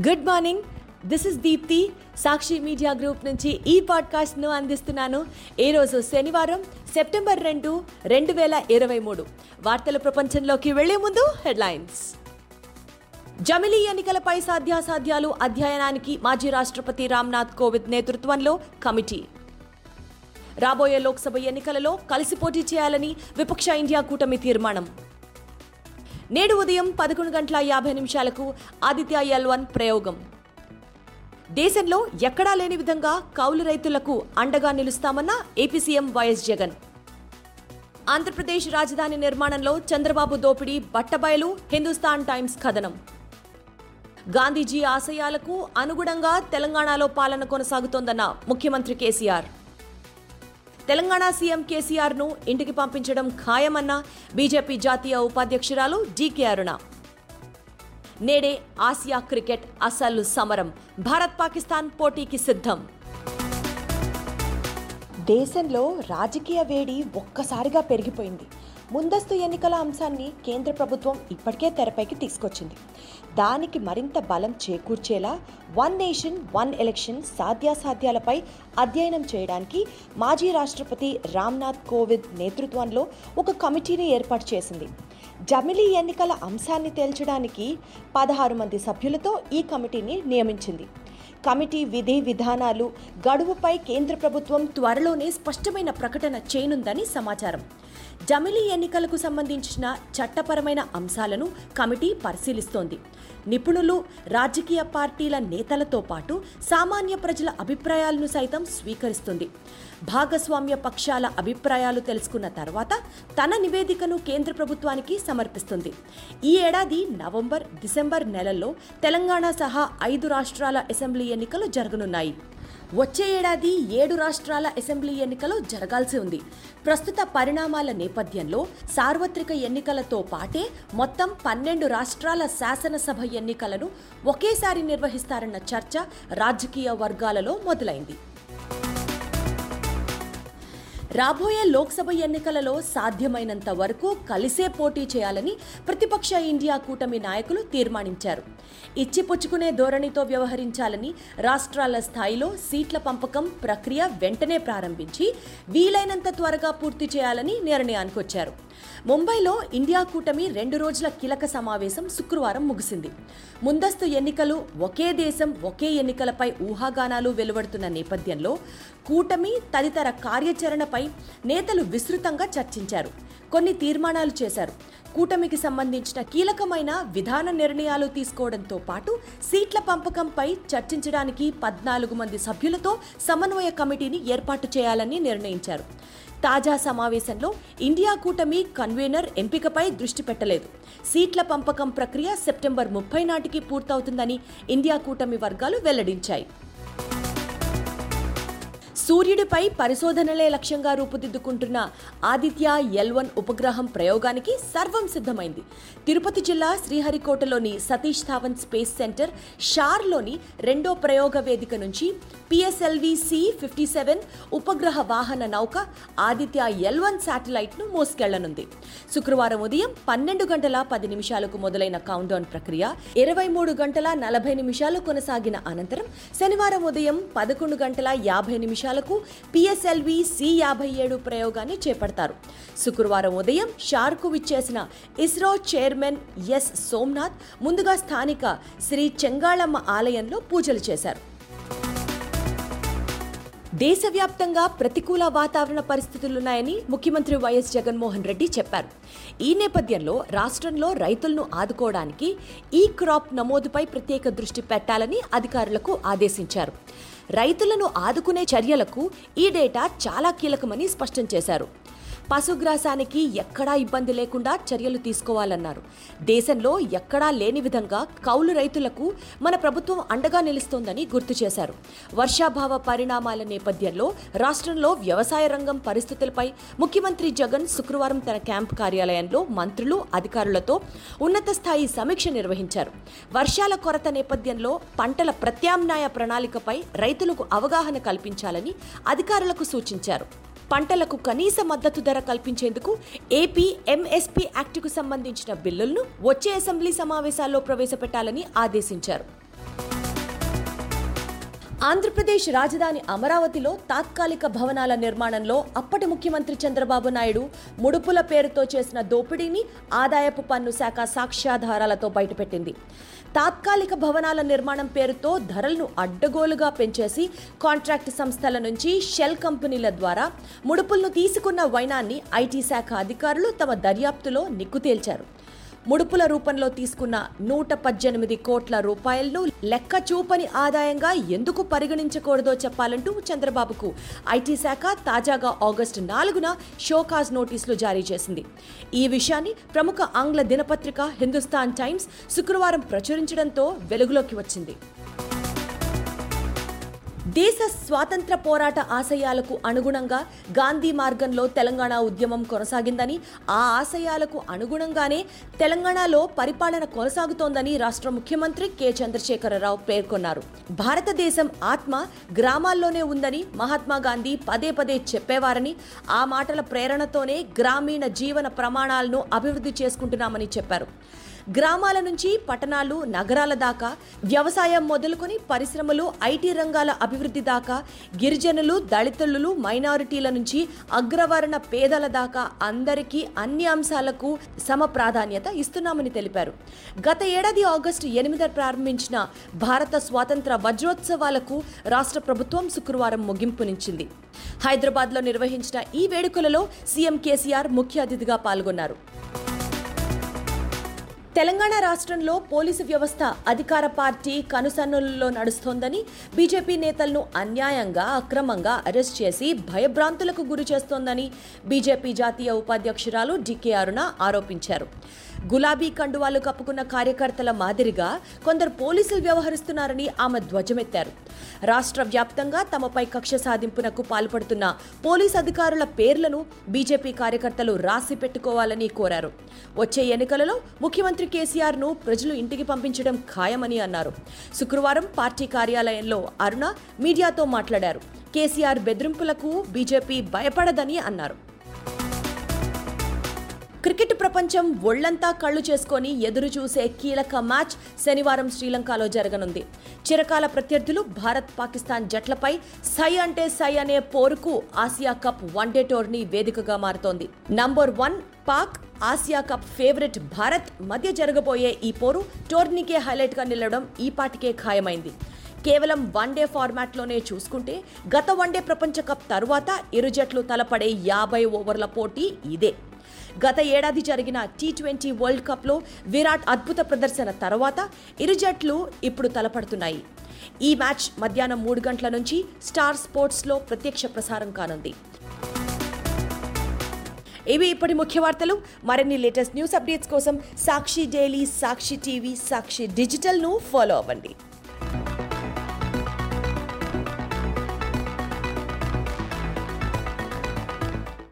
Good morning this is Deepti Sakshi media group నుంచి ఈ పాడ్కాస్ట్ను అందిస్తున్నాను. ఈరోజు శనివారం సెప్టెంబర్ రెండు రెండు వేల ఇరవై మూడు. వార్తల ప్రపంచంలోకి వెళ్ళే ముందు హెడ్లైన్స్ జమిలీ ఎన్నికలపై సాధ్యాసాధ్యాలు అధ్యయనానికి మాజీ రాష్ట్రపతి రామ్నాథ్ కోవింద్ నేతృత్వంలో కమిటీ. రాబోయే లోక్సభ ఎన్నికలలో కలిసి పోటీ చేయాలని విపక్ష ఇండియా కూటమి తీర్మానం. నేడు ఉదయం పదకొండు గంటల యాభై నిమిషాలకు ఆదిత్య ఎల్ వన్ ప్రయోగం. దేశంలో ఎక్కడా లేని విధంగా కౌలు రైతులకు అండగా నిలుస్తామన్న AP CM YS Jagan. Andhra Pradesh రాజధాని నిర్మాణంలో చంద్రబాబు దోపిడీ బట్టబయలు హిందుస్థాన్ టైమ్స్ కథనం. గాంధీజీ ఆశయాలకు అనుగుణంగా తెలంగాణలో పాలన కొనసాగుతోందన్న ముఖ్యమంత్రి కేసీఆర్. తెలంగాణ సీఎం కేసీఆర్ను ఇంటికి పంపించడం ఖాయమన్న బీజేపీ జాతీయ ఉపాధ్యక్షురాలు డీకే అరుణ. నేడే ఆసియా క్రికెట్ అసలు సమరం. భారత్ పాకిస్తాన్ పోటీకి సిద్ధం. దేశంలో రాజకీయ వేడి ఒక్కసారిగా పెరిగిపోయింది. ముందస్తు ఎన్నికల అంశాన్ని కేంద్ర ప్రభుత్వం ఇప్పటికే తెరపైకి తీసుకొచ్చింది. దానికి మరింత బలం చేకూర్చేలా వన్ నేషన్ వన్ ఎలక్షన్ సాధ్యాసాధ్యాలపై అధ్యయనం చేయడానికి మాజీ రాష్ట్రపతి రామ్నాథ్ కోవింద్ నేతృత్వంలో ఒక కమిటీని ఏర్పాటు చేసింది. జమిలీ ఎన్నికల అంశాన్ని తేల్చడానికి పదహారు మంది సభ్యులతో ఈ కమిటీని నియమించింది. కమిటీ విధి విధానాలు గడువుపై కేంద్ర ప్రభుత్వం త్వరలోనే స్పష్టమైన ప్రకటన చేయనుందని సమాచారం. జమిలీ ఎన్నికలకు సంబంధించిన చట్టపరమైన అంశాలను కమిటీ పరిశీలిస్తోంది. నిపుణులు రాజకీయ పార్టీల నేతలతో పాటు సామాన్య ప్రజల అభిప్రాయాలను సైతం స్వీకరిస్తుంది. భాగస్వామ్య పక్షాల అభిప్రాయాలు తెలుసుకున్న తర్వాత తన నివేదికను కేంద్ర ప్రభుత్వానికి సమర్పిస్తుంది. ఈ ఏడాది నవంబర్ డిసెంబర్ నెలల్లో తెలంగాణ సహా ఐదు రాష్ట్రాల అసెంబ్లీ ఎన్నికలు జరగనున్నాయి. వచ్చే ఏడాది ఏడు రాష్ట్రాల అసెంబ్లీ ఎన్నికలు జరగాల్సి ఉంది. ప్రస్తుత పరిణామాల నేపథ్యంలో సార్వత్రిక ఎన్నికలతో పాటే మొత్తం పన్నెండు రాష్ట్రాల శాసనసభ ఎన్నికలను ఒకేసారి నిర్వహిస్తారన్న చర్చ రాజకీయ వర్గాలలో మొదలైంది. రాబోయే లోక్సభ ఎన్నికలలో సాధ్యమైనంత వరకు కలిసే పోటీ చేయాలని ప్రతిపక్ష ఇండియా కూటమి నాయకులు తీర్మానించారు. ఇచ్చిపుచ్చుకునే ధోరణితో వ్యవహరించాలని రాష్ట్రాల స్థాయిలో సీట్ల పంపకం ప్రక్రియ వెంటనే ప్రారంభించి వీలైనంత త్వరగా పూర్తి చేయాలని నిర్ణయానికి వచ్చారు ముంబైలో ఇండియా కూటమి రెండు రోజుల కీలక సమావేశం శుక్రవారం ముగిసింది. ముందస్తు ఎన్నికలు ఒకే దేశం ఒకే ఎన్నికలపై ఊహాగానాలు వెలువడుతున్న నేపథ్యంలో కూటమి తదితర కార్యాచరణపై నేతలు విస్తృతంగా చర్చించారు. కొన్ని తీర్మానాలు చేశారు. కూటమికి సంబంధించిన కీలకమైన విధాన నిర్ణయాలు తీసుకోవడంతో పాటు సీట్ల పంపకంపై చర్చించడానికి పద్నాలుగు మంది సభ్యులతో సమన్వయ కమిటీని ఏర్పాటు చేయాలని నిర్ణయించారు. తాజా సమావేశంలో ఇండియా కూటమి కన్వీనర్ ఎంపికపై దృష్టి పెట్టలేదు. సీట్ల పంపకం ప్రక్రియ సెప్టెంబర్ ముప్పై నాటికి పూర్తవుతుందని ఇండియా కూటమి వర్గాలు వెల్లడించాయి. సూర్యుడిపై పరిశోధనలే లక్ష్యంగా రూపుదిద్దుకుంటున్న ఆదిత్య ఎల్ వన్ ఉపగ్రహం ప్రయోగానికి సర్వం సిద్ధమైంది. తిరుపతి జిల్లా శ్రీహరికోటలోని సతీష్ ధావన్ స్పేస్ సెంటర్ షార్లోని రెండో ప్రయోగ వేదిక నుంచి పిఎస్ఎల్వి సి ఫిఫ్టీ సెవెన్ ఉపగ్రహ వాహన నౌక ఆదిత్య ఎల్ వన్ శాటిలైట్ను మోసుకెళ్ళనుంది. శుక్రవారం ఉదయం పన్నెండు గంటల పది నిమిషాలకు మొదలైన కౌంట్డౌన్ ప్రక్రియ ఇరవై మూడు గంటల నలభై నిమిషాలు కొనసాగిన అనంతరం శనివారం ఉదయం పదకొండు గంటల యాభై నిమిషాలు నిమిషాలకు పిఎస్ఎల్వి సి యాభై ఏడు ప్రయోగాన్ని చేపడతారు. శుక్రవారం ఉదయం షార్కు విచ్చేసిన ఇస్రో చైర్మన్ ఎస్ సోమ్నాథ్ ముందుగా స్థానిక శ్రీ చెంగాళమ్మ ఆలయంలో పూజలు చేశారు. దేశవ్యాప్తంగా ప్రతికూల వాతావరణ పరిస్థితులున్నాయని ముఖ్యమంత్రి వైఎస్ జగన్మోహన్ రెడ్డి చెప్పారు. ఈ నేపథ్యంలో రాష్ట్రంలో రైతులను ఆదుకోవడానికి ఈ క్రాప్ నమోదుపై ప్రత్యేక దృష్టి పెట్టాలని అధికారులకు ఆదేశించారు. రైతులను ఆదుకునే చర్యలకు ఈ డేటా చాలా కీలకమని స్పష్టం చేశారు. పశుగ్రాసానికి ఎక్కడా ఇబ్బంది లేకుండా చర్యలు తీసుకోవాలన్నారు. దేశంలో ఎక్కడా లేని విధంగా కౌలు రైతులకు మన ప్రభుత్వం అండగా నిలుస్తోందని గుర్తు చేశారు. వర్షాభావ పరిణామాల నేపథ్యంలో రాష్ట్రంలో వ్యవసాయ రంగం పరిస్థితులపై ముఖ్యమంత్రి జగన్ శుక్రవారం తన క్యాంప్ కార్యాలయంలో మంత్రులు అధికారులతో ఉన్నత స్థాయి సమీక్ష నిర్వహించారు. వర్షాల కొరత నేపథ్యంలో పంటల ప్రత్యామ్నాయ ప్రణాళికపై రైతులకు అవగాహన కల్పించాలని అధికారులకు సూచించారు. పంటలకు కనీస మద్దతు ధర కల్పించేందుకు ఏపీ ఎంఎస్పీ యాక్టుకు సంబంధించిన బిల్లులను వచ్చే అసెంబ్లీ సమావేశాల్లో ప్రవేశపెట్టాలని ఆదేశించారు. ఆంధ్రప్రదేశ్ రాజధాని అమరావతిలో తాత్కాలిక భవనాల నిర్మాణంలో అప్పటి ముఖ్యమంత్రి చంద్రబాబు నాయుడు ముడుపుల పేరుతో చేసిన దోపిడీని ఆదాయపు పన్ను శాఖ సాక్ష్యాధారాలతో బయటపెట్టింది. తాత్కాలిక భవనాల నిర్మాణం పేరుతో ధరలను అడ్డగోలుగా పెంచేసి కాంట్రాక్ట్ సంస్థల నుంచి షెల్ కంపెనీల ద్వారా ముడుపులను తీసుకున్న వైనాన్ని ఐటీ శాఖ అధికారులు తమ దర్యాప్తులో నిగ్గు తేల్చారు ముడుపుల రూపంలో తీసుకున్న నూట పద్దెనిమిది కోట్ల రూపాయలను లెక్క చూపని ఆదాయంగా ఎందుకు పరిగణించకూడదో చెప్పాలంటూ చంద్రబాబుకు ఐటీ శాఖ తాజాగా ఆగస్టు నాలుగున షోకాజ్ నోటీసులు జారీ చేసింది. ఈ విషయాన్ని ప్రముఖ ఆంగ్ల దినపత్రిక హిందుస్థాన్ టైమ్స్ శుక్రవారం ప్రచురించడంతో వెలుగులోకి వచ్చింది. దేశ స్వాతంత్ర పోరాట ఆశయాలకు అనుగుణంగా గాంధీ మార్గంలో తెలంగాణ ఉద్యమం కొనసాగిందని ఆ ఆశయాలకు అనుగుణంగానే తెలంగాణలో పరిపాలన కొనసాగుతోందని రాష్ట్ర ముఖ్యమంత్రి కె. చంద్రశేఖరరావు పేర్కొన్నారు. భారతదేశం ఆత్మ గ్రామాల్లోనే ఉందని మహాత్మా గాంధీ పదే పదే చెప్పేవారని ఆ మాటల ప్రేరణతోనే గ్రామీణ జీవన ప్రమాణాలను అభివృద్ధి చేసుకుంటున్నామని చెప్పారు. గ్రామాల నుంచి పట్టణాలు నగరాల దాకా వ్యవసాయం మొదలుకొని పరిశ్రమలు ఐటీ రంగాల అభివృద్ధి దాకా గిరిజనులు దళితులు మైనారిటీల నుంచి అగ్రవర్ణ పేదల దాకా అందరికీ అన్ని అంశాలకు సమ ప్రాధాన్యత ఇస్తున్నామని తెలిపారు. గత ఏడాది ఆగస్టు ఎనిమిది ప్రారంభించిన భారత స్వాతంత్ర వజ్రోత్సవాలకు రాష్ట్ర ప్రభుత్వం శుక్రవారం ముగింపునిచ్చింది హైదరాబాద్లో నిర్వహించిన ఈ వేడుకలలో సీఎం కేసీఆర్ ముఖ్య అతిథిగా పాల్గొన్నారు. తెలంగాణ రాష్ట్రంలో పోలీసు వ్యవస్థ అధికార పార్టీ కనుసన్నులలో నడుస్తోందని బీజేపీ నేతలను అన్యాయంగా అక్రమంగా అరెస్ట్ చేసి భయభ్రాంతులకు గురి చేస్తోందని బీజేపీ జాతీయ ఉపాధ్యక్షురాలు డికే అరుణ ఆరోపించారు. గులాబీ కండువాలు కప్పుకున్న కార్యకర్తల మాదిరిగా కొందరు పోలీసులు వ్యవహరిస్తున్నారని ఆమె ధ్వజమెత్తారు. రాష్ట్ర వ్యాప్తంగా తమపై కక్ష సాధింపునకు పాల్పడుతున్న పోలీస్ అధికారుల పేర్లను బీజేపీ కార్యకర్తలు రాసి పెట్టుకోవాలని కోరారు. వచ్చే ఎన్నికలలో ముఖ్యమంత్రి ముఖ్యమంత్రి కేసీఆర్ను ప్రజలు ఇంటికి పంపించడం ఖాయమని అన్నారు. శుక్రవారం పార్టీ కార్యాలయంలో అరుణ మీడియాతో మాట్లాడారు. కేసీఆర్ బెదిరింపులకు బీజేపీ భయపడదని అన్నారు. క్రికెట్ ప్రపంచం ఒళ్ళంతా కళ్ళు చేసుకొని ఎదురు చూసే కీలక మ్యాచ్ శనివారం శ్రీలంకలో జరగనుంది. చిరకాల ప్రత్యర్థులు భారత్ పాకిస్తాన్ జట్లపై సై అంటే సై అనే పోరుకు ఆసియా కప్ వన్డే టోర్నీ వేదికగా మారుతోంది. Number one Pak Asia cup favourite Bharat మధ్య జరగబోయే ఈ పోరు టోర్నీకే హైలైట్గా నిలవడం ఈ పాటికే ఖాయమైంది. కేవలం వన్డే ఫార్మాట్లోనే చూసుకుంటే గత వన్డే ప్రపంచ కప్ తర్వాత ఇరు జట్లు తలపడే యాభై ఓవర్ల పోటీ ఇదే. గత ఏడాది జరిగిన టీ ట్వంటీ వరల్డ్ కప్లో విరాట్ అద్భుత ప్రదర్శన తర్వాత ఇరు జట్లు ఇప్పుడు తలపడుతున్నాయి. ఈ మ్యాచ్ మధ్యాహ్నం మూడు గంటల నుంచి స్టార్ స్పోర్ట్స్లో ప్రత్యక్ష ప్రసారం కానుంది. ఇవి ఇప్పటి ముఖ్య వార్తలు. మరిన్ని లేటెస్ట్ న్యూస్ అప్డేట్స్ కోసం సాక్షి డైలీ సాక్షి టీవీ సాక్షి డిజిటల్ను ఫాలో అవ్వండి.